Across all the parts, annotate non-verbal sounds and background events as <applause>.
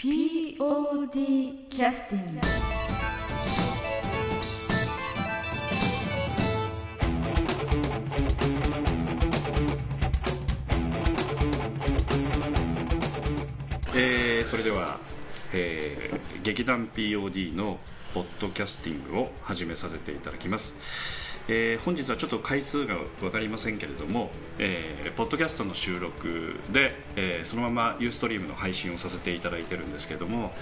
POD キャスティングえーそれでは、えー劇団 POD のポッドキャスティングを始めさせていただきます、えー本日はちょっと回数が分かりませんけれども、えーポッドキャストの収録で、えーそのままユーストリームの配信をさせていただいてるんですけれども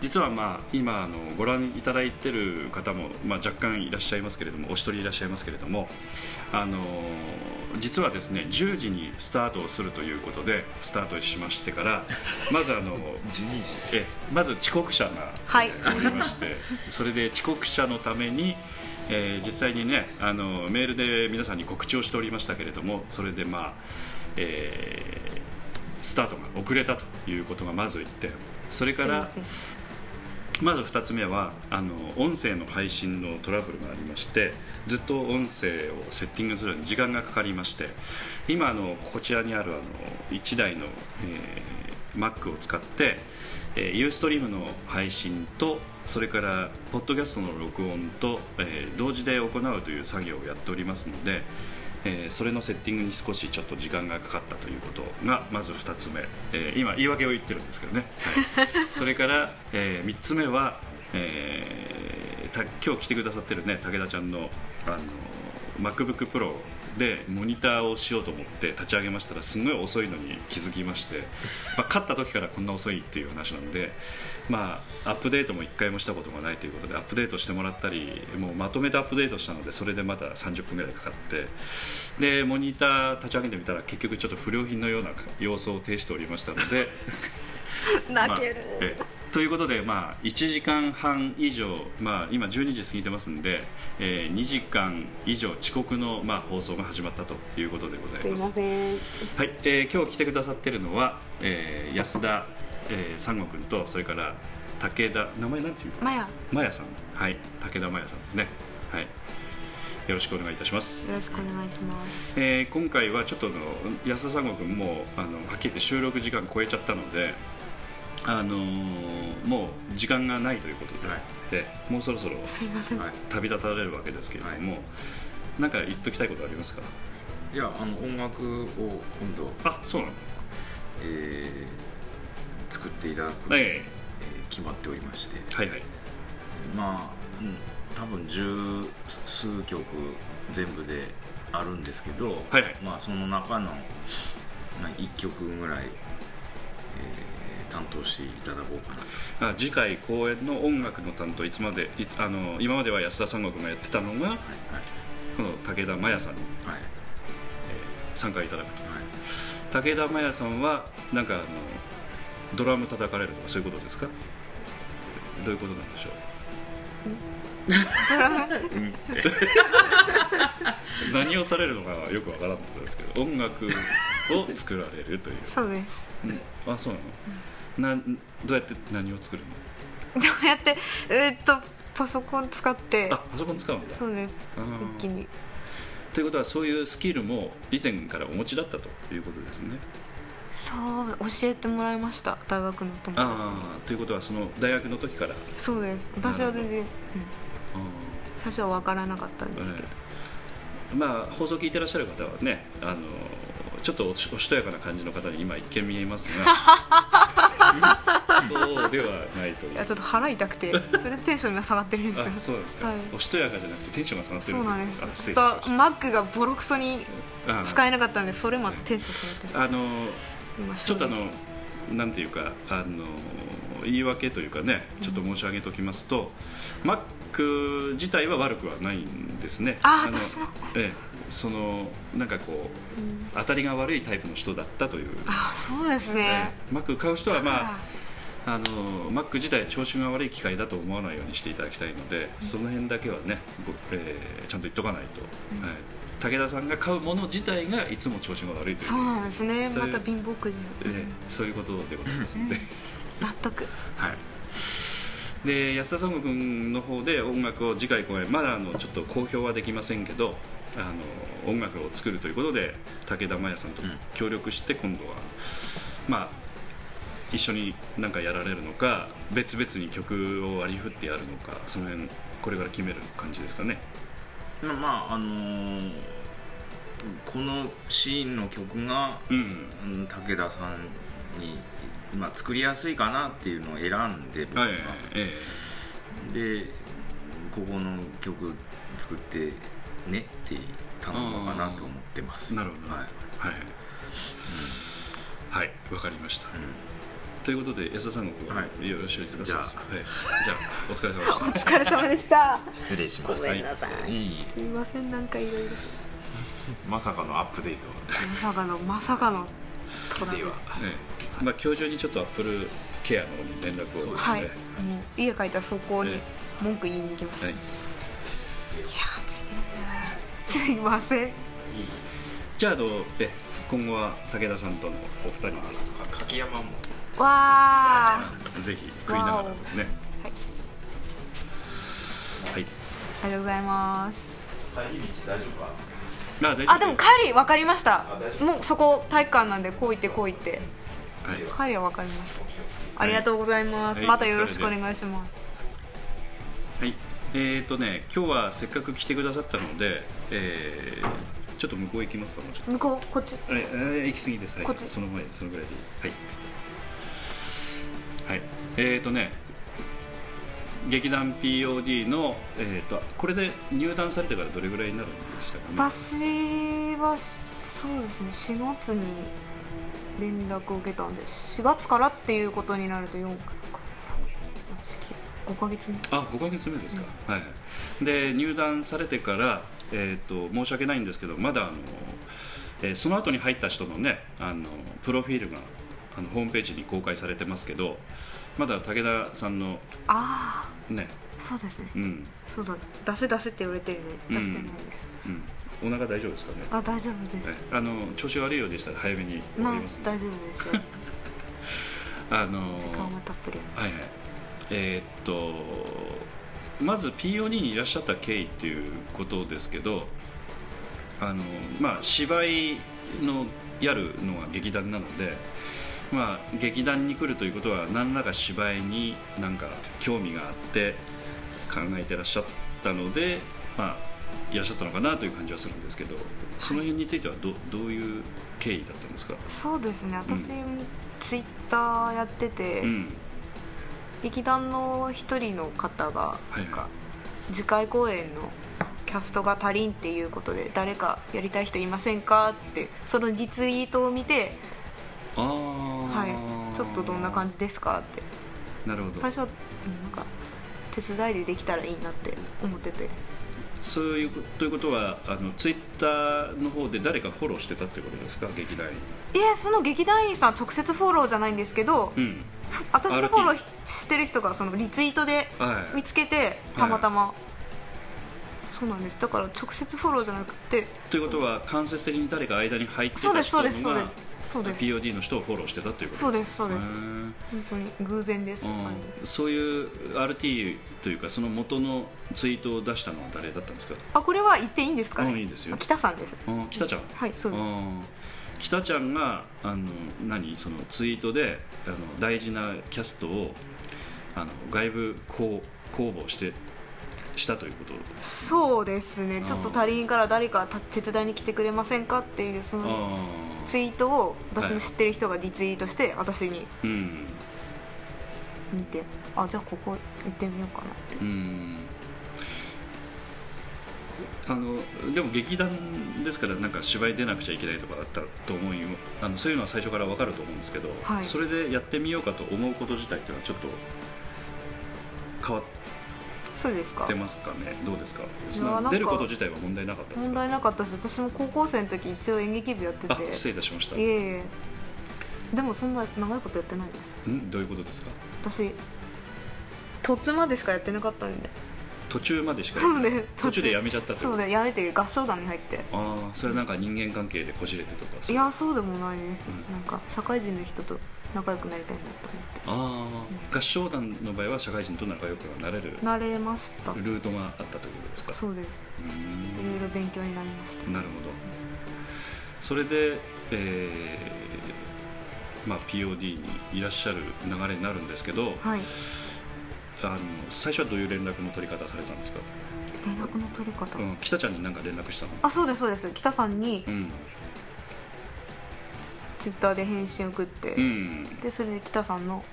実はまあ今あのご覧いただいてる方も、まあ、若干いらっしゃいますけれどもお一人いらっしゃいますけれどもあのー実はですね10時にスタートをするということでスタートしましてから <laughs> まずあの12時。えまず遅刻者が、おりましてそれで遅刻者のために、えー実際にねあのメールで皆さんに告知をしておりましたけれどもそれでまあ、えースタートが遅れたということがまず1点。それからまず2つ目はあの音声の配信のトラブルがありましてずっと音声をセッティングするのに時間がかかりまして今あのこちらにあるあの1台の、えー Mac を使って、えー、ユーストリームの配信とそれからポッドキャストの録音と、えー同時で行うという作業をやっておりますので、えーそれのセッティングに少しちょっと時間がかかったということがまず2つ目、えー今言い訳を言ってるんですけどね、はい。<laughs> それから、え3つ目は、えーた今日来てくださってるね武田ちゃんのあの MacBookPro でモニターをしようと思って立ち上げましたらすごい遅いのに気づきまして、まあ、勝った時からこんな遅いっていう話なんで、まあ、アップデートも1回もしたことがないということでアップデートしてもらったりもうまとめてアップデートしたのでそれでまた30分ぐらいかかってでモニター立ち上げてみたら結局ちょっと不良品のような様子を呈しておりましたので。<laughs> 泣ける、まあええということで、まあ、1時間半以上、まあ、今12時過ぎてますんで、えー2時間以上遅刻の、まあ、放送が始まったということでございます。すいません。はい、えー今日来てくださってるのは、えー安田、えー、三悟君とそれから武田名前なんていうの？マヤ。よマヤさん。はい武田マヤさんですね。はい。よろしくお願いいたします。ろしくお願いします。えー今回はちょっとあの安田三悟君もあのはっきり言って収録時間超えちゃったので、あのーもう時間がないということで,、はい。でもうそろそろすいません、はい。旅立たれるわけですけれども、なんか言っときたいことありますか？いやあの音楽を今度、あそうなの？えー作っていただく、ええー決まっておりまして。えはいはい。まあ、うん、多分十数曲全部であるんですけど、はいはい。まあ、その中の、まあ、1曲ぐらい、えー担当していただこうかな。とあ次回公演の音楽の担当いつまでいつあの今までは安田三悟君がやってたのがはいこの武田真弥さん。に、はい。はいえー参加いただくと。はい。武田真弥さんはなんかあのドラム叩かれるとかそういうことですか？どういうことなんでしょう？<laughs> 何をされるのかよくわからなかったですけど音楽を作られるという、そうです。うん、あそうなの、なんどうやって何を作るの？どうやってえーっとパソコン使って。あパソコン使うんだ。そうです。一気に。ということはそういうスキルも以前からお持ちだったということですね。そう教えてもらいました。大学の友達に。ああということはその大学の時から。そうです。私は全然、うん、あ最初は分からなかったんーですけど、まあ放送聞いてらっしゃる方はねあのちょっとおしおしとやかな感じの方に今一見見えますが <laughs> そうではないという。いやちょっと腹痛くてそれでテンションが下がってるんですよ。あそうですか、はい。おしとやかじゃなくてテンションが下がってるそうなんです。ちょっとマックがボロクソに使えなかったんでそれもあってテンション下がってる。あの今ちょっとあのなんていうかあの言い訳というかねちょっと申し上げておきますと、Mac 自体は悪くはないんですね。のあ私の。ええそのなんかこう、当たりが悪いタイプの人だったという、あそうですね、ええ。Mac 買う人はまああの Mac 自体調子が悪い機械だと思わないようにしていただきたいので、その辺だけはね、ごえーちゃんと言っとかないと、はい、武田さんが買うもの自体がいつも調子が悪いという。そうなんですね。また貧乏くじえーそういうことでございますので、納得。はい、で安田三悟君の方で音楽を次回公演まだあのちょっと公表はできませんけどあの音楽を作るということで武田真弥さんと協力して今度は、まあ一緒になんかやられるのか別々に曲を割り振ってやるのかその辺これから決める感じですかね。まあまああのーこのシーンの曲が、うん。うん武田さんに、まあ、作りやすいかなっていうのを選んで僕が、はいえ。でここの曲作ってねって頼もうかなと思ってます。えなるほど。はい。はい。はい。わかりました、うということで安田さんの方ははい。よろしいです。かじゃあ。はい、じゃあお疲れ様でした。お疲れ様でした。<laughs> ん失礼します。ごめんなさい。いい。すいませんなんかいろいろ。まさかのアップデート。まさかのまさかのトラブル。まあ今日中にちょっとアップルケアの連絡を。はい、ね。もう家帰ったらそこにえ文句言いに行きます、はい。いやーすいません。じゃああのえ今後は武田さんとのお二人で柿山も。わー。ぜひ食いながらね。はい。はい。ありがとうございます。帰り道大丈夫かまあでも帰り分かりました。もうそこ体育館なんでこう行ってこう行って。はい。帰りは分かりました。ありがとうございます、はい。またよろしくお願いします。はい、えーとね今日はせっかく来てくださったので、えーちょっと向こう行きますかもうちょっと。向こうこっち。えー行き過ぎです、はい、こっち。その前そのぐらいで。はい、はい、えーとね劇団 POD の、えー、とこれで入団されてからどれぐらいになるんでしたかね？私はそうですね4月に連絡を受けたんで4月からっていうことになると4か5ヶ月目。あ5ヶ月目ですか、はいはい。で入団されてから、えー、と申し訳ないんですけどまだあの、えーその後に入った人のねあのプロフィールがあのホームページに公開されてますけどまだ武田さんのあね。あそうですね。うん。そうだ。出せ出せって言われてるのに出してないです、うん、お腹大丈夫ですかね。あ大丈夫です、はい。あの調子悪いようでしたら早めに終まあわりますんで、大丈夫ですよ。<laughs> あの時間はたっぷりはいはいえーっとまず POD にいらっしゃった経緯っていうことですけどあのまあ芝居のやるのは劇団なのでまあ劇団に来るということは何らか芝居になんか興味があって考えてらっしゃったのでまあいらっしゃったのかなという感じはするんですけどその辺についてはどどういう経緯だったんですか、そうですね。私もツイッターやってて、うん劇団の一人の方がなんか次回公演のキャストが足りんっていうことで誰かやりたい人いませんかってそのリツイートを見て、ああはい、ちょっとどんな感じですかって。なるほど。最初はうんなんか手伝いでできたらいいなって思っててそういうこということはあのツイッターの方で誰かフォローしてたってことですか？劇団員。えその劇団員さん直接フォローじゃないんですけど、うん。私のフォローししてる人がそのリツイートではい。見つけてたまたま、そうなんです。だから直接フォローじゃなくて。ということは間接的に誰か間に入ってた人がそうですそうですそうです POD の人をフォローしてたっていうことそうですそうです。本当に偶然です、うん。そういう RT というかその元のツイートを出したのは誰だったんですか？あこれは言っていいんですかね、うんいいですよ。あ北さんです。うん北ちゃん。はいそうです。うん。北ちゃんがあの何？そのツイートであの大事なキャストをあの外部公公募してしたということそうですね。ちょっと足りんから誰かた手伝いに来てくれませんかっていうそのあツイートを私の知ってる人がリツイートして私に見てあじゃあここ行ってみようかなって。うん。あのでも劇団ですからなんか芝居出なくちゃいけないとかあったと思うよ。あのそういうのは最初から分かると思うんですけど、はい。それでやってみようかと思うこと自体っていうのはちょっと変わそうですか。ってますかね。どうですか。出ること自体は問題なかったです問か題なかったし私も高校生の時一応演劇部やってて。あ失礼いたしました。いえいえ。でもそんな長いことやってないです。ん？どういうことですか？私途中までしかやってなかったんで途中までしかそうね途中。でやめちゃったってこと？そうねやめて合唱団に入って。ああそれはなんか人間関係でこじれてとかいやそうでもないです、うん。なんか社会人の人と仲良くなりたいなと思ってああ合唱団の場合は社会人と仲良くなれるなれました。ルートがあったということですか？そうです。いろいろ勉強になりました。なるほど。それで、えーまあ、POD にいらっしゃる流れになるんですけどはいあの最初はどういう連絡の取り方されたんですか、連絡の取り方、うん、北ちゃんに何か連絡したの？あそうですそうです。北さんにうん。ツイッターで返信送って、うん。でそれで北さんの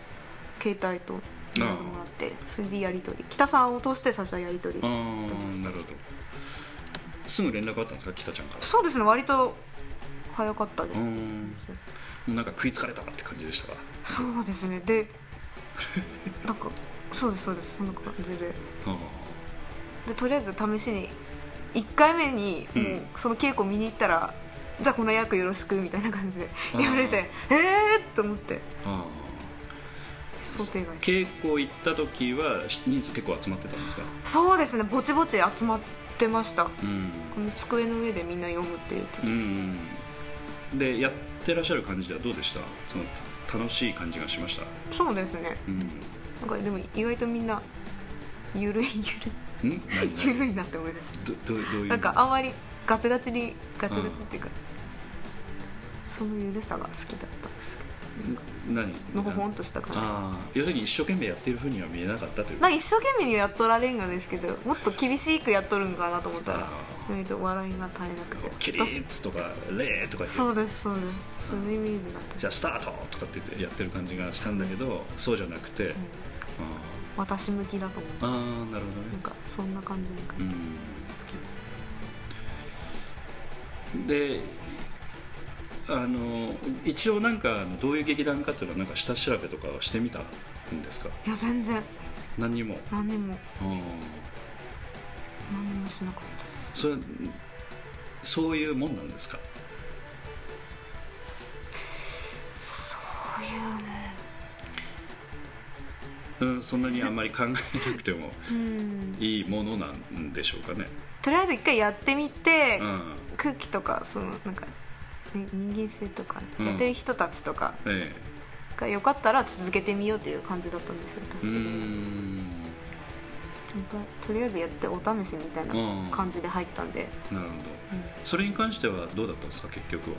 携帯と連絡もらってそれでやり取り。北さんを通して最初はやり取りしてました。なるほど。すぐ連絡あったんですか？北ちゃんから。そうですね割と早かったです、なんか食いつかれたって感じでしたかそうですね。でなんかそうですそうですそんな感じで。あでとりあえず試しに1回目にもうその稽古見に行ったら、じゃあこの役よろしくみたいな感じで言われてええー、と思って。あ想定外。稽古行った時は人数結構集まってたんですか？そうですねぼちぼち集まってました。うん。この机の上でみんな読むっていう時。うん。でやってらっしゃる感じではどうでした？その楽しい感じがしました？そうですね。うんなんかでも意外とみんなゆるい。ゆるいゆるいなって思いました。どどどういう？なんかあんまりガツガツにガツガツっていうか、そのゆるさが好きだった何？のほほんとした感じ。ああ要するに一生懸命やってるふうには見えなかったという？か一生懸命にやっとられんがですけどもっと厳しくやっとるんかなと思ったらあ意外と笑いが絶えなくて。キリッツとかレーとかそうですそうです。そのイメージだった。じゃあスタートとかって言ってやってる感じがしたんだけど、そうじゃなくて、私向きだと思う。あーあーなるほどなんねかそんな感じの感じ、うん。好であの一応なんかどういう劇団かっていうのはなんか下調べとかはしてみたんですか？きいや全然。何にも？何にも。うん。何にもしなかったそれそういうもんなんですか？そういうもうん、そんなにあんまり考えなくてもんうん。いいものなんでしょうかね。とりあえず一回やってみて、うん、空気とかそのなんか、ね、人間性とかね、うん。やってる人たちとかえがよかったら続けてみようという感じだったんですよ私的に。とりあえずやってお試しみたいなうん。感じで入ったんで、なるほど。それに関してはどうだったんですか結局は。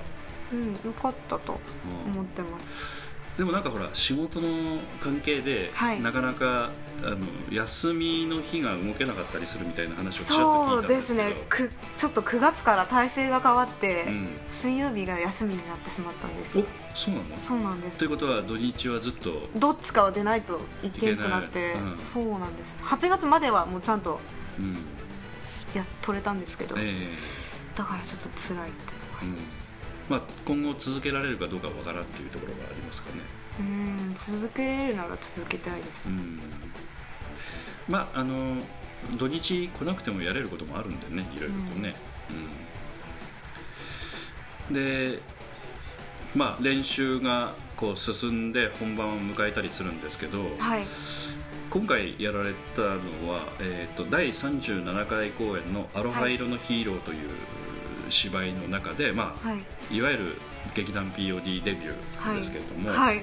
うんうん、よかったとうん思ってますでもなんかほら仕事の関係で、はい。なかなかあの休みの日が動けなかったりするみたいな話をちらっと聞そいうたんですすね。くちょっと9月から体制が変わって、うん。水曜日が休みになってしまったんです。よおそうなの？そうなんです。ということは土日はずっとどっちかは出ないといけんくなっていけない。うん。そうなんです。8月まではもうちゃんとうん。や取れたんですけど、えだからちょっと辛いって。えうんまあ、今後続けられるかどうかわからんっていうところがありますかね。うん続けれるなら続けたいです、うん。まああの土日来なくてもやれることもあるんでねいろいろとね、うん。でまあ練習がこう進んで本番を迎えたりするんですけど、はい。今回やられたのは、えー、と第37回公演の「アロハ色のヒーロー」という芝居の中で、まあ、はい。いわゆる劇団 POD デビュはいーですけれども、はい。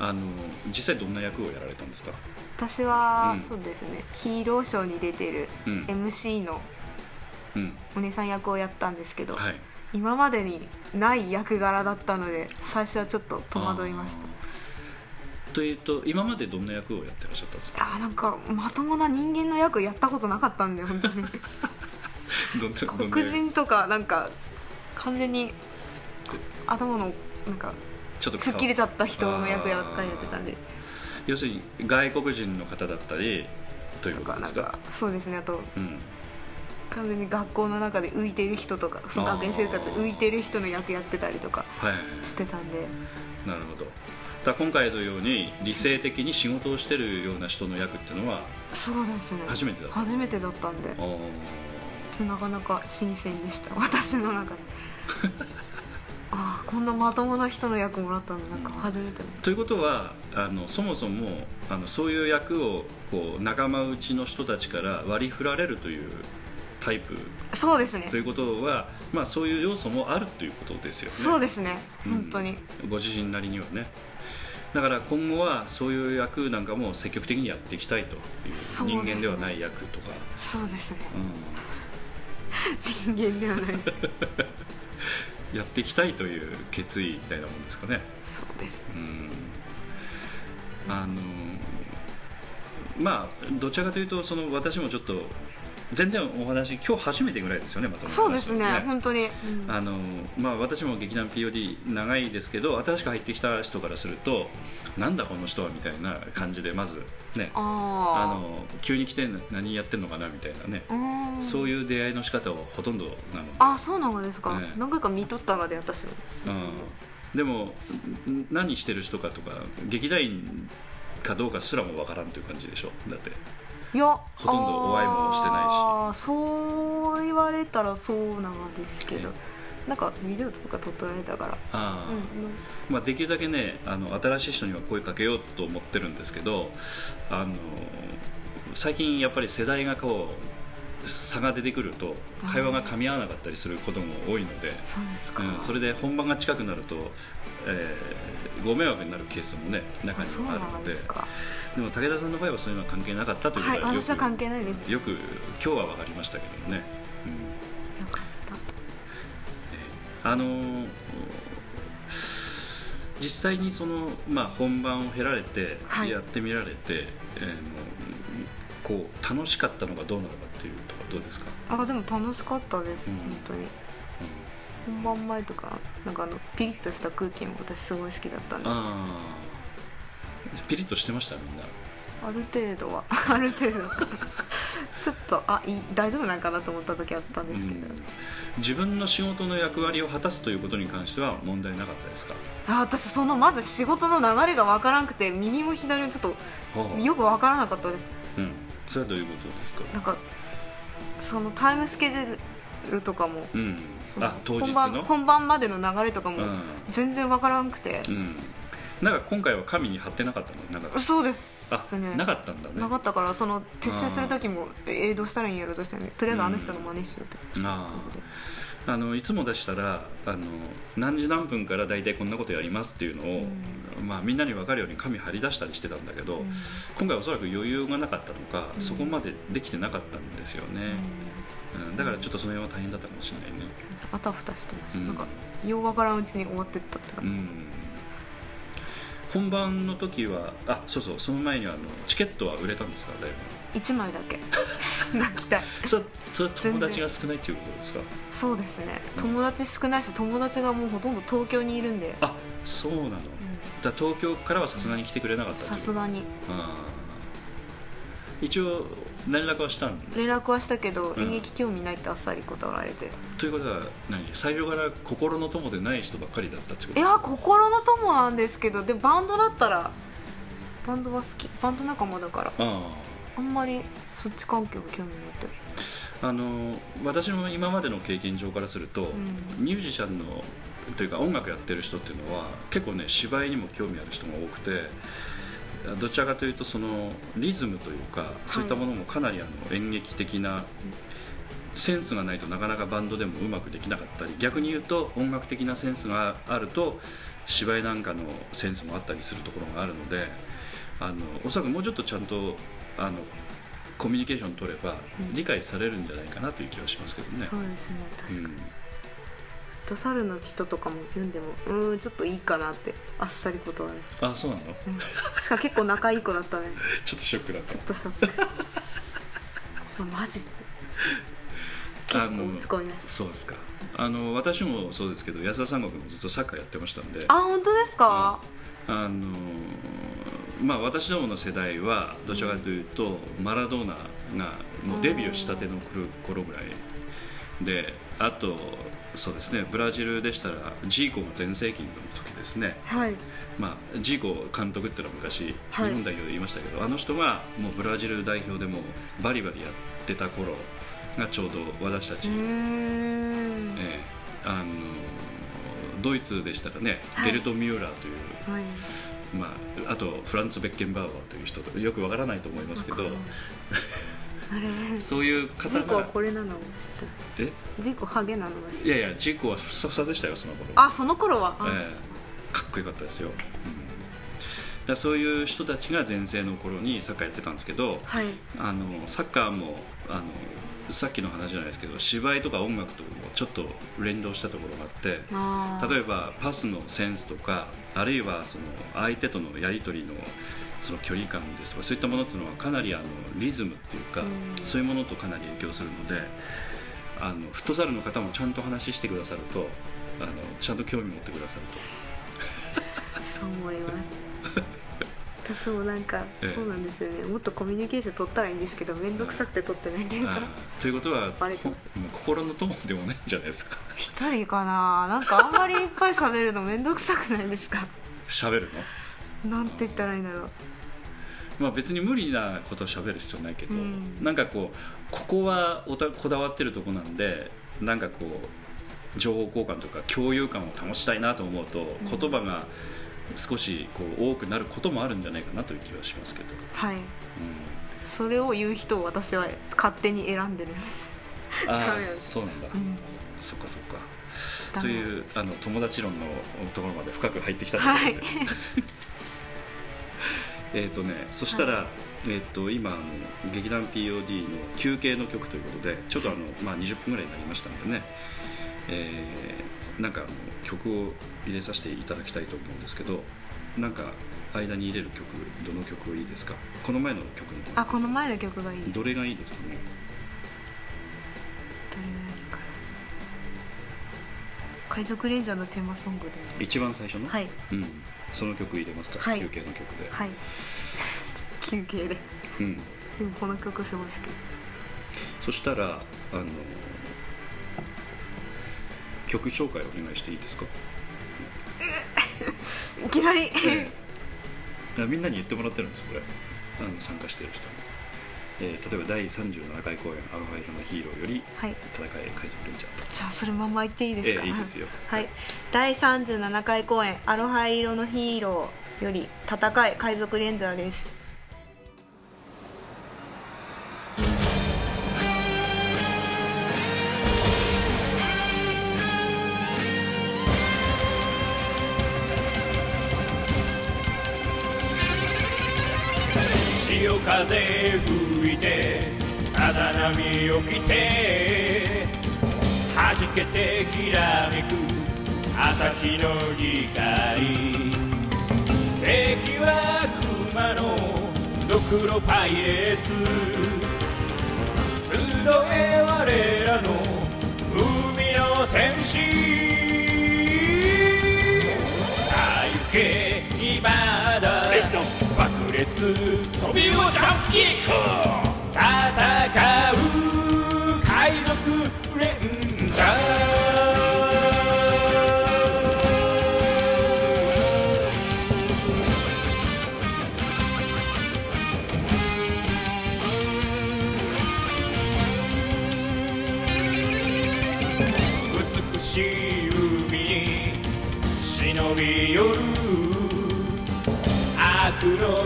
あの実際どんな役をやられたんですか、私は、うん。そうですね。ヒーローショーに出てるうん。MC のうん。お姉さん役をやったんですけど、はい、今までにない役柄だったので最初はちょっと戸惑いました。というと今までどんな役をやってらっしゃったんですか？あーなんかまともな人間の役やったことなかったんで本当に <laughs> <laughs> 黒人とかなんか完全に頭のなんかちょっと吹っ切れちゃった人の役ばっかりやってたんで要するに外国人の方だったりというとことですか？かなんかそうですねあとうん。完全に学校の中で浮いてる人とか学園生活で浮いてる人の役やってたりとかはい。してたんで。なるほど。だ今回のように理性的に仕事をしてるような人の役っていうのはそうですね。初めてだった。初めてだったんでなかなか新鮮でした私の中で。<laughs> ああこんなまともな人の役もらったのなんか初めてだということはあのそもそもあのそういう役をこう仲間内の人たちから割り振られるというタイプ。そうですね。ということは、まあ、そういう要素もあるということですよね。そうですね。うん。本当に、ご自身なりにはね。だから今後はそういう役なんかも積極的にやっていきたいという人間ではない役とか、そうですね。うん人間ではない。<laughs> やっていきたいという決意みたいなもんですかね。そうですうん。あのまあどちらかというとその私もちょっと全然お話今日初めてぐらいですよねまとめそうですね本当に、うんあのまあ、私も劇団 POD 長いですけど新しく入ってきた人からするとなんだこの人はみたいな感じでまずねああの急に来て何やってんのかなみたいなね。そういう出会いの仕方をほとんどなので。あそうなのですか、ね。何回か見とったがで私。もうん、でもん何してる人かとか劇団員かどうかすらもわからんという感じでしょだっていやほとんどお会いもしてないし。そう言われたらそうなのですけど。えなんかビデオとか撮ってられたから。ああ、うんうん。まあ、できるだけねあの新しい人には声かけようと思ってるんですけどあの最近やっぱり世代がこう差が出てくると会話が噛み合わなかったりすることも多いので、そうですか、うん、それで本番が近くなると、えーご迷惑になるケースもね中にはあるので。んでも武田さんの場合はそういうのは関係なかったというこはいとはよく、私は関係ないです。よく今日は分かりましたけどもね、うん。よかった。あのー実際にその、まあ、本番を経られてはい。やってみられて、えーこう楽しかったのがどうなのかっていうところどうですか、あでも楽しかったです、うん。本当に。本番前とかなんかあのピリッとした空気も私すごい好きだったんで。あああピリッとしてましたみんな。る程度は。<laughs> ある程度。<laughs> ちょっとあいい大丈夫なんかなと思った時あったんですけど、うん。自分の仕事の役割を果たすということに関しては問題なかったですか？あ私そのまず仕事の流れがわからんくて右も左もちょっとよくわからなかったです。うん、それはどういうことですか？なんかそのタイムスケジュールとかも、うん。そのあ当日本番の本番までの流れとかもうん。全然わからんくて。う、んなんか今回は神に貼ってなかったの？なんか。そうですね。あなかったんだね。なかったからその撤収する時もえーどうしたらいいんやろどうしたらいいとりあえずあの人の真似しようって。あああのいつも出したらあの何時何分から大体こんなことやりますっていうのを、まあ、みんなに分かるように紙貼り出したりしてたんだけど、うん。今回おそらく余裕がなかったのか、うん。そこまでできてなかったんですよね、うん。だからちょっとその辺は大変だったかもしれないね、あたふたしてます、うん。なんかようわからんうちに終わってったって感じ、うん、本番の時はあそうそうその前にあのチケットは売れたんですか？だい1枚だけ。<laughs> 泣きたい。ぶそれそれは友達が少ないっていうことですか？そうですね。うん。友達少ないし友達がもうほとんど東京にいるんで。あそうなの、だから東京からはさすがに来てくれなかったさすがに。あー。一応連絡はしたんです連絡はしたけど、うん。演劇興味ないってあっさり断られて。ということは何？最初から心の友でない人ばっかりだったってこと？いや心の友なんですけどでバンドだったらバンドは好き。バンド仲間だから。ああ。んまりそっち関係は興味ないってああの私の今までの経験上からすると、ん。ミュージシャンのというか音楽やってる人っていうのは結構ね芝居にも興味ある人が多くてどちらかというとそのリズムというかそういったものもかなりあの演劇的なセンスがないとなかなかバンドでもうまくできなかったり逆に言うと音楽的なセンスがあると芝居なんかのセンスもあったりするところがあるのであのおそらくもうちょっとちゃんとあのコミュニケーション取ればうん理解されるんじゃないかなという気はしますけどね。そうですね確かに、うんと猿の人とかも読んでもうーんちょっといいかなってあっさり断られて、あそうなの？うん。しかも結構仲いい子だったねちょっとショックだった。ちょっとショック。<laughs> あマジって結あの構すごいですそうですか。あの私もそうですけど安田三国もずっとサッカーやってましたんで。あ本当ですか、あのまあ私どもの世代はどちらかというと、マラドーナがもうデビューしたての頃頃ぐらいであとそうですねブラジルでしたらジーコが全盛期の時ですね。はい。まあ、ジーコ監督っていうのは昔、はい。日本代表で言いましたけどあの人がもうブラジル代表でもバリバリやってた頃がちょうど私たち、ええ。あのドイツでしたらね、はい。ゲルト・ミューラーという、はい。まあ、あとフランツ・ベッケンバウアーという人とよくわからないと思いますけど <laughs> そういうジ方ーコはがこれなの？も知ってるえ？ジーコハゲなの？も知ってるいやいやジーコはふさふさでしたよその頃。あその頃は、あ。ええ。かっこよかったですよ、うん。らそういう人たちが全盛の頃にサッカーやってたんですけどはい。あのサッカーもあのさっきの話じゃないですけど芝居とか音楽ともちょっと連動したところがあって例えばパスのセンスとかあるいはその相手とのやり取りのその距離感ですとかそういったものっていうのはかなりあのリズムっていうか、うん。そういうものとかなり影響するのであのフットサルの方もちゃんと話してくださるとあのちゃんと興味持ってくださるそう思います。私もなんかええ。そうなんですよね。もっとコミュニケーション取ったらいいんですけど面倒くさくて取ってないっていうと。か。あということは心の友でもないんじゃないですか。一人かな。なんかあんまりいっぱい喋るの面倒くさくないですか？喋るの？なんて言ったらいいんだろう。まあ、別に無理なことを喋る必要ないけど、うん。なんかこうここはおたこだわってるとこなんでなんかこう情報交換とか共有感を保ちたいなと思うと、ん。言葉が少しこう多くなることもあるんじゃないかなという気はしますけど、はい。うん、それを言う人を私は勝手に選んでるんです。ああそうなんだ、うん。そっかそっか。というあの友達論のところまで深く入ってきたところで、はいえっとねそしたら、えっと今あの劇団 POD の休憩の曲ということでちょっとあの、まあ、20分ぐらいになりましたのでね、えーなんかあの曲を入れさせていただきたいと思うんですけどなんか間に入れる曲どの曲がいいですか？この前の曲のあこの前の曲がいいどれがいいですかね？海賊レンジャーのテーマソングで。一番最初の、はい。うん、その曲入れますか、はい。休憩の曲で、はい。休憩で。うん、でもこの曲すごい好そしたらあの曲紹介お願いしていいですか、きいきなり。ええ。みんなに言ってもらってるんですこれ。あの参加してる人に、えー例えば第37回公演「アロハ色のヒーロー」よりはい「戦え海賊レンジャー」と。じゃあそのまま言っていいですか、ええいいですよ。はい。第37回公演「アロハ色のヒーロー」より「戦い海賊レンジャー」です。潮風さざ波起きて弾けてきらめく朝日の光。敵は熊のドクロパイレーツ。集え我らの海の戦士。さあ行け今だ。爆裂。飛びをジャンプキック戦う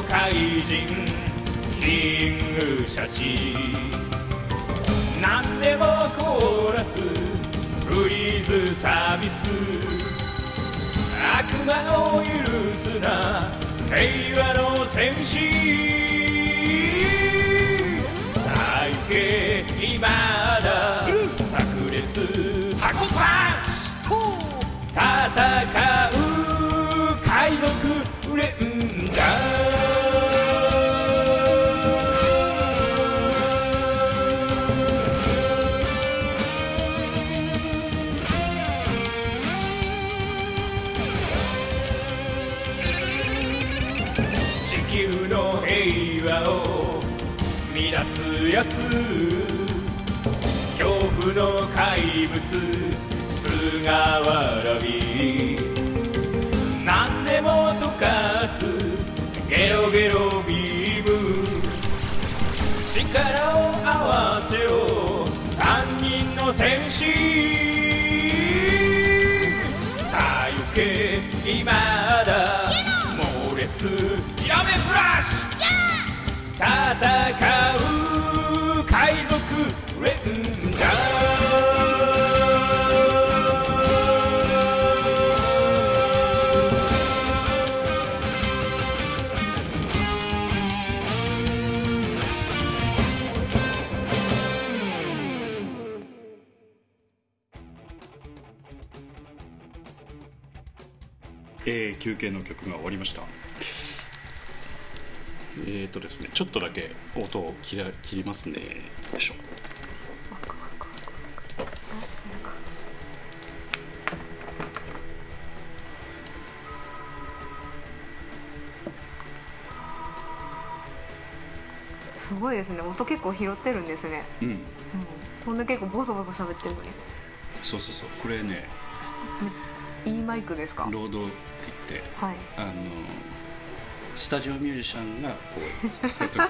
怪人キングシャチ何でもコーラスフリーズサービス。悪魔を許すな平和の戦士。さあ行け今だ炸裂。箱パンチ。戦う球の平和を乱すやつ恐怖の怪物菅原び。何でも溶かすゲロゲロビーム。力を合わせよ。う三人の戦士。さあ行け。今だ。猛烈。戦う海賊レンジャー、えー、休憩の曲が終わりました。えーとですねちょっとだけ音を切ら切りますね。よいしょ。すごいですね。音結構拾ってるんですね、うん。うん、こんな結構ボソボソ喋ってるのに。そうそうそう。これねいいマイクですか？ロードって言ってはい。あのスタジオミュージシャンがこう使う時に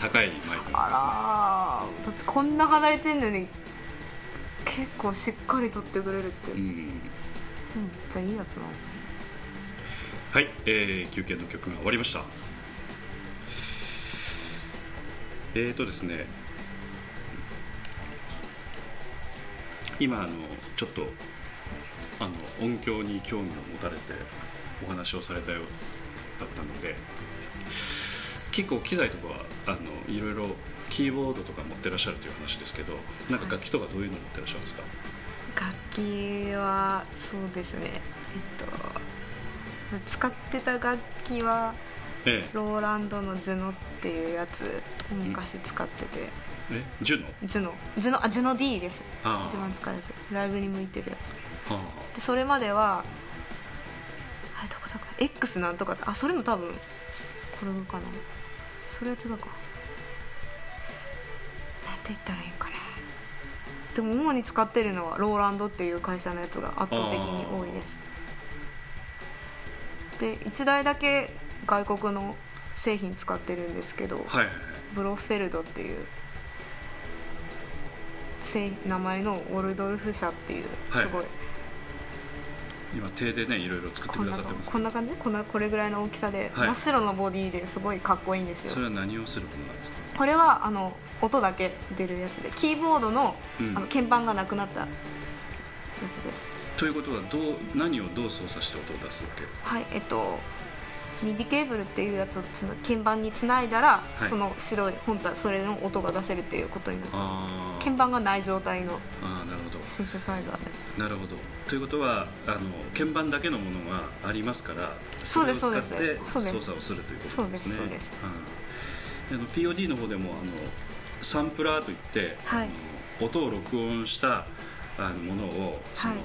高いマイクなんですね。あらー。だってこんな離れてんのに結構しっかり撮ってくれるって、うん、うんじゃあいいやつなんですね。はい、えー休憩の曲が終わりました。えーとですね今あのちょっとあの音響に興味を持たれてお話をされたようだったので結構機材とかはあのいろいろキーボードとか持ってらっしゃるという話ですけどなんか楽器とかどういうの持ってらっしゃるんですか、楽器はそうですね。えっと使ってた楽器はえローランドのジュノっていうやつを昔使ってて、ええジュノ？ジュノ。ジュノあジュノ D です。あ一番使えるライブに向いてるやつ。でそれまではあれどこだか X なんとかあそれも多分これかな。それは違うか。なんて言ったらいいんかなでも主に使ってるのはローランドっていう会社のやつが圧倒的に多いです。で1台だけ外国の製品使ってるんですけど、あはいはいはい。ブロッフェルドっていう製名前のオルドルフ社っていうはい。すごい、今手でねいろいろ作ってくださってます。こんな感じ？こんなこれぐらいの大きさで、はい。真っ白のボディですごいかっこいいんですよ。それは何をするものなんですか？これはあの音だけ出るやつでキーボードの,、うん。あの鍵盤がなくなったやつです。ということはどう何をどう操作して音を出すわけ？はいえっと MIDI ケーブルっていうやつをつな鍵盤につないだら、はい。その白い本当はそれの音が出せるっていうことになってあー。鍵盤がない状態のあーなるほど。シンセサイザーで。なるほどということはあの鍵盤だけのものがありますからそれを使って操作をするということですね。あの POD の方でもあのサンプラーといって、はい。あの音を録音したあのものをその、はい。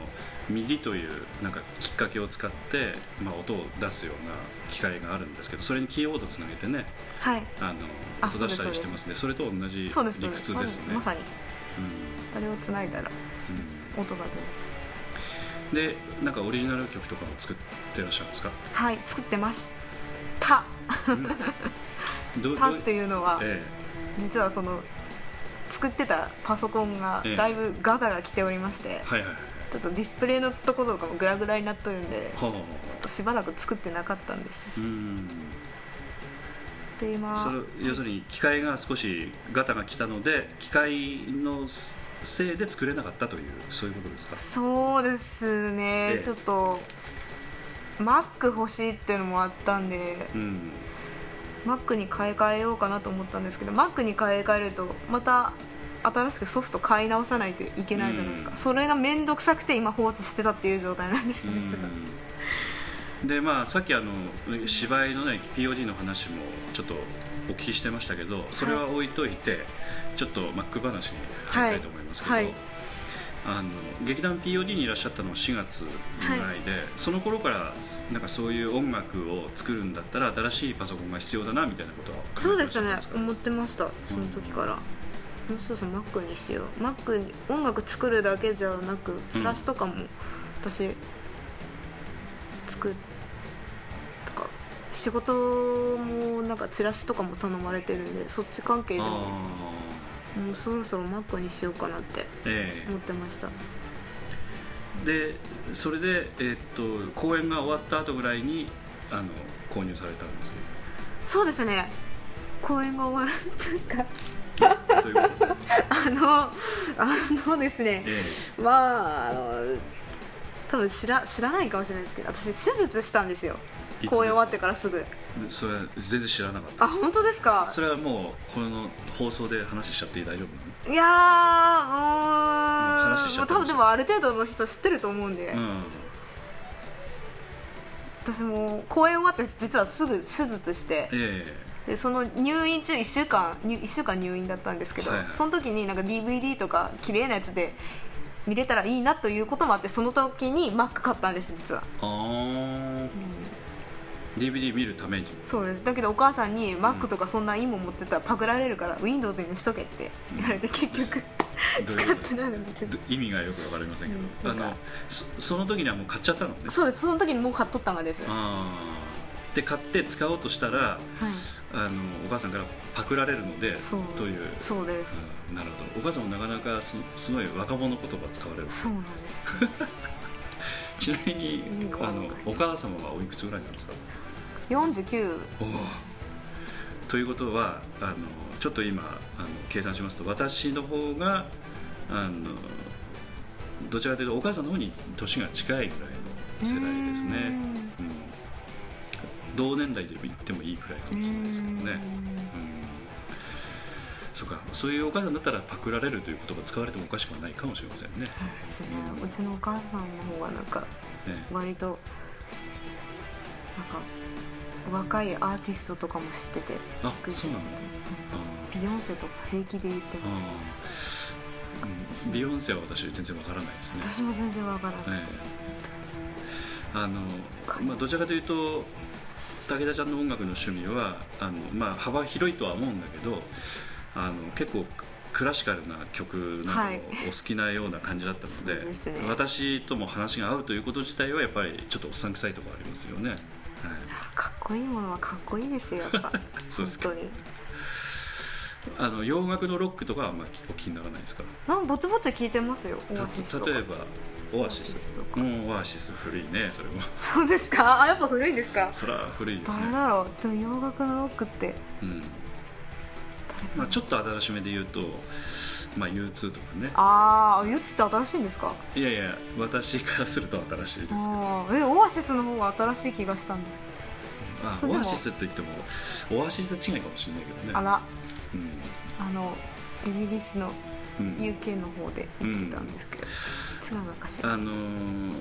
MIDI というなんかきっかけを使って、まあ、音を出すような機械があるんですけどそれにキーボードつなげてねはい。あのあ音出したりしてますね。それと同じ理屈ですね。まさに。うん。あれをつないだらうん。音が出ますでなんかオリジナル曲とかも作ってらっしゃるんですか？はい作ってました。どたどっていうのは、え実はその作ってたパソコンがええ。だいぶガタが来ておりまして、えはいはいはい。ちょっとディスプレイのところとかもグラグラになっとるんではあちょっとしばらく作ってなかったんです。うんで今それ要するに機械が少しガタが来たので機械のせいで作れなかったというそういうことですか？そうですね、ええ。ちょっと Mac 欲しいっていうのもあったんでうん。Mac に買い替えようかなと思ったんですけど Mac に買い替えるとまた新しくソフト買い直さないといけないじゃないですか、うん。それが面倒くさくて今放置してたっていう状態なんです実は、うんでまあさっきあの芝居のね POD の話もちょっとお聞きしてましたけどそれは置いといて、ちょっと Mac 話に入りたいと思いますけど、はい。はい。あの劇団 POD にいらっしゃったのは4月ぐらいで、その頃からなんかそういう音楽を作るんだったら新しいパソコンが必要だなみたいなことはそうですね。思ってました。その時から、もうそうそう Mac にしよう。Mac に音楽作るだけじゃなくチラシとかも私作っとか仕事もなんかチラシとかも頼まれてるんでそっち関係でもあもうそろそろ Mac にしようかなって思ってました。えでそれで、えーっと公演が終わった後ぐらいにあの購入されたんですね。そうですね。公演が終わるっていうか。ということ？で、あのあのですね。え。まああの多分知ら知らないかもしれないですけど私手術したんですよ公演終わってからすぐ。えそれは全然知らなかった。あ本当ですか？それはもうこの放送で話しちゃって大丈夫いやーうーん。話しちゃった多分でもある程度の人知ってると思うんで、うん。私も公演終わって実はすぐ手術して。えでその入院中1週間入1週間入院だったんですけど、はいはい。その時になんか DVD とか綺麗なやつで見れたらいいなということもあってその時に Mac 買ったんです実は、えああ、DVD 見るために。そうです。だけどお母さんに Mac とかそんないいもん持ってたらパクられるから Windows にしとけって言われて結局使ってないのにど意味がよくわかりませんけど、うん。あのそその時にはもう買っちゃったのね？そうです。その時にもう買っとったのです、はああで買って使おうとしたらい、あのお母さんからパクられるのでそう。という。そうです。うん。なるほど。お母さんもなかなかすすごい若者言葉使われる。そうなんです。<laughs> ちなみにあのお母様はおいくつぐらいなんですか？49おおということはあのちょっと今あの計算しますと私の方があのどちらかというとお母さんの方に年が近いぐらいの世代ですね、うん。同年代で言ってもいいくらいかもしれないですけどね、うん、そうか。そういうお母さんだったらパクられるという言葉使われてもおかしくはないかもしれませんね。そうですね、うちのお母さんの方がなんかね割となんか若いアーティストとかも知っててあそうなんだ。たビヨンセとか平気で言ってあますビヨンセは私全然わからないですね。私も全然わからない、ええ。あの、まあ、どちらかというと武田ちゃんの音楽の趣味はあの、まあ、幅広いとは思うんだけどあの結構クラシカルな曲なはい。のお好きなような感じだったので,、ね。私とも話が合うということ自体はやっぱりちょっとおっさん臭いところありますよね、はい、こいいものはかっこいいですよやっぱ。<laughs> そうですか。本当に。あの洋楽のロックとかはあんまりお気にならないですか？なんぼちぼち聞いてますよオたアシスとか。例えばオアシス。スとか。うんオアシス古いねそれも。そうですか？あやっぱ古いんですか？そら古いよね、誰だろう？でも洋楽のロックって。うん。まあ、ちょっと新しめで言うと、まあ、U2 とかね。ああユツって新しいんですか？いやいや私からすると新しいですけど。えオアシスの方が新しい気がしたんですオアシスといってもオアシス違いかもしれないけどね。あら。うん。あのイギリスのうん。UK の方で言ってたんですけど、違うのかしらあのー、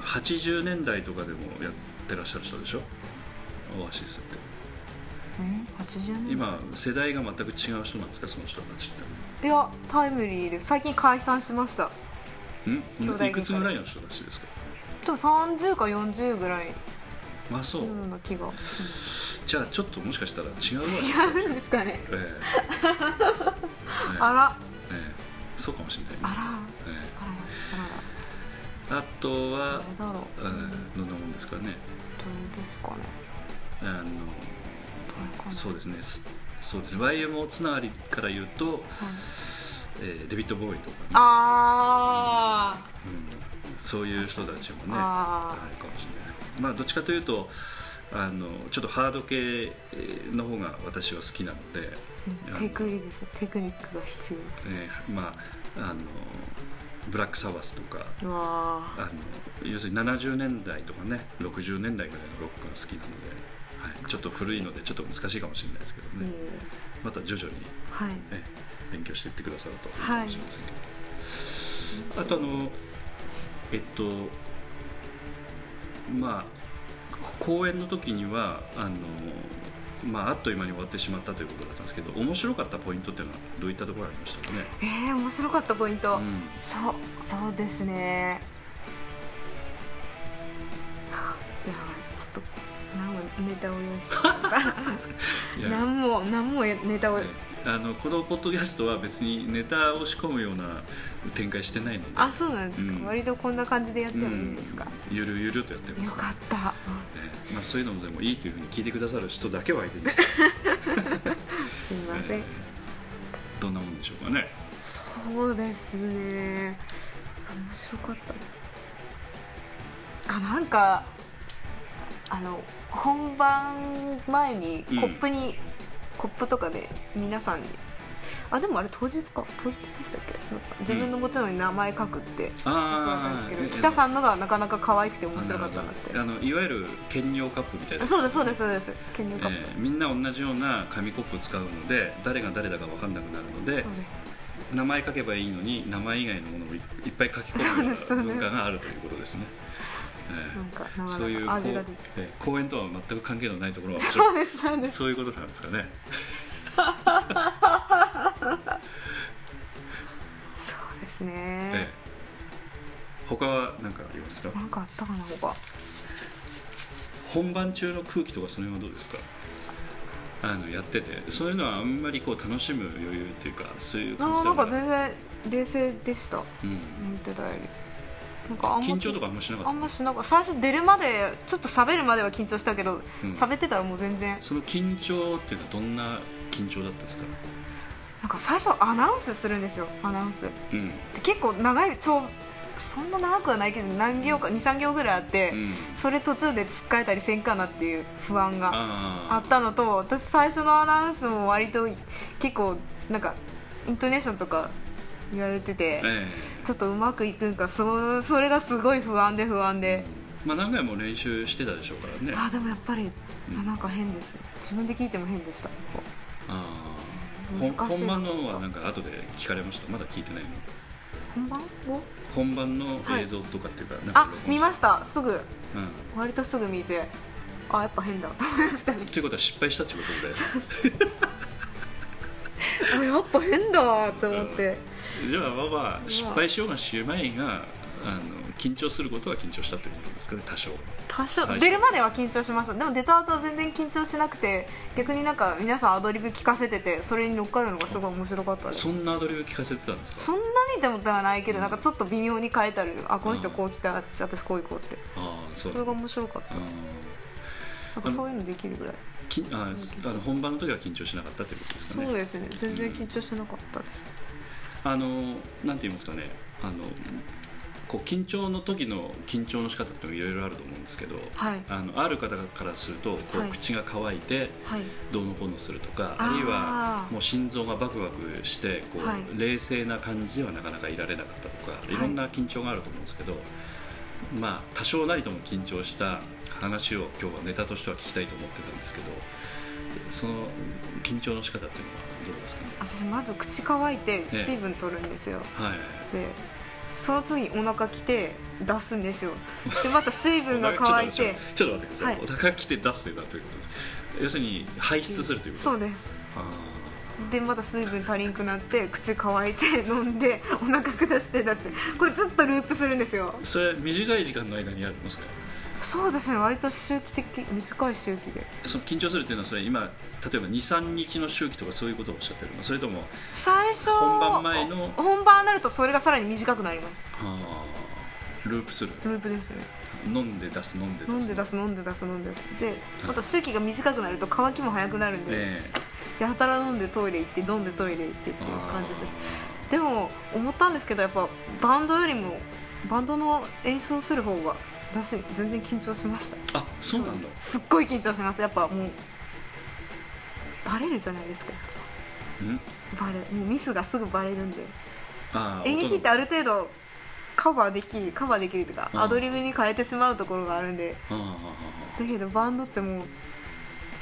80年代とかでもやってらっしゃる人でしょ？オアシスって。うん80年今世代が全く違う人なんですか？その人たちっいやタイムリーで最近解散しました。てんいくつぐらいの人たちですか？でも30か40ぐらいまあそう、うな気がしますじゃあちょっともしかしたら違うわ違うんですかね。ええ。ええあら。ええ。そうかもしれないね。あら。えあらあとはどんなもんですかね。どれですかね。あのそうですね。すそうですね。YMO つながりから言うと、はい。えーデビッド・ボーイとかね、あうん。そういう人たちもねああるかもしれないまあどっちかというとあのちょっとハード系の方が私は好きなので、あのーテクニックが必えーまああのブラックサバスとかあ。の要するに70年代とかね60年代ぐらいのロックが好きなので、はい、ちょっと古いのでちょっと難しいかもしれないですけどね、えまた徐々に、ーはい。ね、勉強していってくださるといいかもしれませんけど、あとあのえっとまあ公演の時にはあのまあ、あっという間に終わってしまったということだったんですけど面白かったポイントっていうのはどういったところありましたかね、えー、面白かったポイント、うん。そうそうですね。はあいやちょっと何もネタを用意して <laughs> 何も何もネタを、ねあのこのポッドキャストは別にネタを仕込むような展開してないので。あそうなんですか、うん。割とこんな感じでやってもいいんですか、うん。ゆるゆるとやってます、よかった。ねまあ、そういうのでもいいというふうに聞いてくださる人だけを相手にして、<laughs> すいません、えーどんなもんでしょうかね。そうですね。面白かった。あなんかあの本番前にコップに、コップとかで皆さんにあでもあれ当日か？当日でしたっけ？自分のもちろん名前書くってそうだったんですけど、えー。北さんのがなかなか可愛くて面白かったなって。あのいわゆる兼用カップみたいな。あそうですそうですそうです。兼用カップ、えーみんな同じような紙コップを使うので誰が誰だか分かんなくなるのでそうです。名前書けばいいのに名前以外のものをいいっぱい書き込む文化があるということですね。ええなんかそういう公演とは全く関係のないところは <laughs> そうんですそうです。そういうことなんですかね。そうですえね。え他は何かありますか？なんかあったかな他本番中の空気とかその辺はどうですか？あのやってて。そういうのはあんまりこう楽しむ余裕っていうかそういうあーなんか全然冷静でした。うん。思ってたよりなんかあんま緊張とかあんましなかった？あんましなんか最初出るまでちょっと喋るまでは緊張したけどうん。喋、ってたらもう全然。その緊張っていうのはどんな緊張だったんですか？なんか最初アナウンスするんですよアナウンス。うん。で結構長い超そんな長くはないけど何行か23行ぐらいあって、うん。それ途中でつっかえたりせんかなっていう不安がああったのと私最初のアナウンスも割と結構なんかイントネーションとか言われてて、えちょっとうまくいくんかそそれがすごい不安で不安で、えまあ何回も練習してたでしょうからね。あでもやっぱり、うなんか変です。自分で聞いても変でした。あー。ほん難しいな本番のはなんか後で聞かれました？まだ聞いてないの。本番？を本番の映像とかっていうか、なんかあ見ました。すぐ。うん。割とすぐ見てあやっぱ変だと思いましたね。ということは失敗したっていうことで。<laughs> あやっぱ変だと思ってじゃあまあまあ失敗しようがしまいがあの緊張することは緊張したということですかね多少。多少。出るまでは緊張しましたでも出た後は全然緊張しなくて逆になんか皆さんアドリブ聞かせててそれに乗っかるのがすごい面白かったです。そんなアドリブ聞かせてたんですか？そんなにでもではないけどなんかちょっと微妙に変えたりあこの人こう来たじゃあ私こう行こうって。ああそう。それが面白かった。あですなんかそういうのできるぐらい。ーきああの本番の時は緊張しなかったということですかね。そうですね。全然緊張しなかったですあのなんて言いますかね。あのこう緊張の時の緊張の仕方っていろいろあると思うんですけど、はい。あのある方からするとこう、はい。口が乾いてはい。どうのこうのするとかあー。あるいはもう心臓がバクバクしてこう、はい。冷静な感じではなかなかいられなかったとかいろんな緊張があると思うんですけど、まあ多少なりとも緊張した話を今日はネタとしては聞きたいと思ってたんですけどその緊張の仕方っていうのはどうですか？ね。私まず口乾いて水分取るんですよ、はい。でその次お腹きて出すんですよ。<laughs> でまた水分が乾いてちょっと待ってください、はい。お腹きて出すということです。か要するに排出するということ？そうです。あでまた水分足りんくなって口乾いて飲んでお腹下して出してこれずっとループするんですよ。ーそれ短い時間の間にやるのそれそうですね割と周期的短い周期で。その緊張するっていうのはそれ今例えば23日の周期とかそういうことをおっしゃってるの？それとも最初本番前の？本番になるとそれがさらに短くなります。あー。ループする。ループですね。飲んで出す飲んで出す飲んで出す飲んで出す飲んで出す。でまた周期が短くなると乾きも早くなるんで、えやたら飲んでトイレ行って飲んでトイレ行ってっていう感じです。あでも思ったんですけどやっぱバンドよりもバンドの演奏する方が私全然緊張しました。ーあそうなんだ。すっごい緊張します。やっぱもうバレるじゃないですか。うん？バレもうミスがすぐバレるんで。演劇ってある程度カバーできるカバーできるというかうん。アドリブに変えてしまうところがあるんで。だけどバンドってもう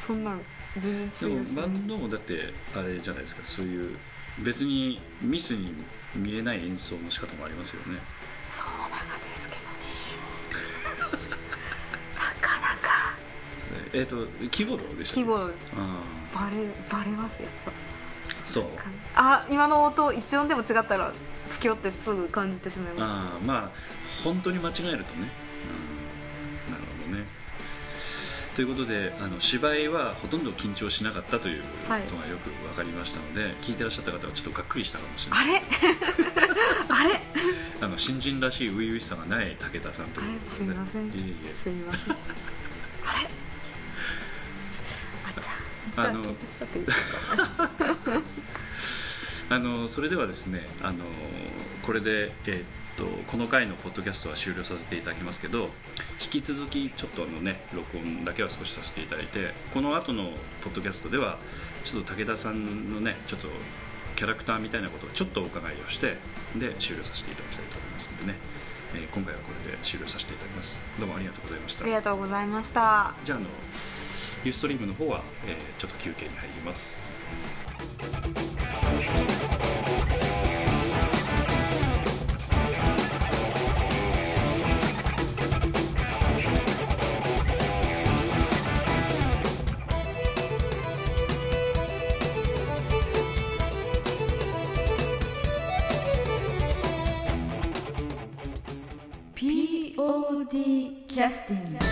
そんなん全然でもバンドもだってあれじゃないですか。そういう別にミスに見えない演奏の仕方もありますよね。そうなえっ、とキーボードでしたーキーボードです。ドあバレバレますやっぱあそうあ今の音一音でも違ったら不況ってすぐ感じてしまいまああまあ本当に間違えるとね、うん、なるほどね。ということであの芝居はほとんど緊張しなかったということがよく分かりましたので、聞いてらっしゃった方はちょっとがっくりしたかもしれない。すあれ？<laughs> あれ？あの新人らしい初々しさがない武田さんということで。あれすいません。いえいえ。すみませんあの <laughs> あのそれではですねあのこれで、えーっとこの回のポッドキャストは終了させていただきますけど引き続きちょっとあのね録音だけは少しさせていただいてこの後のポッドキャストではちょっと武田さんのねちょっとキャラクターみたいなことをちょっとお伺いをしてで終了させていただきたいと思いますのでね、えー今回はこれで終了させていただきます。どうもありがとうございました。ありがとうございました。じゃああのユーストリームの方は、えー、ちょっと休憩に入ります。POD キャスティング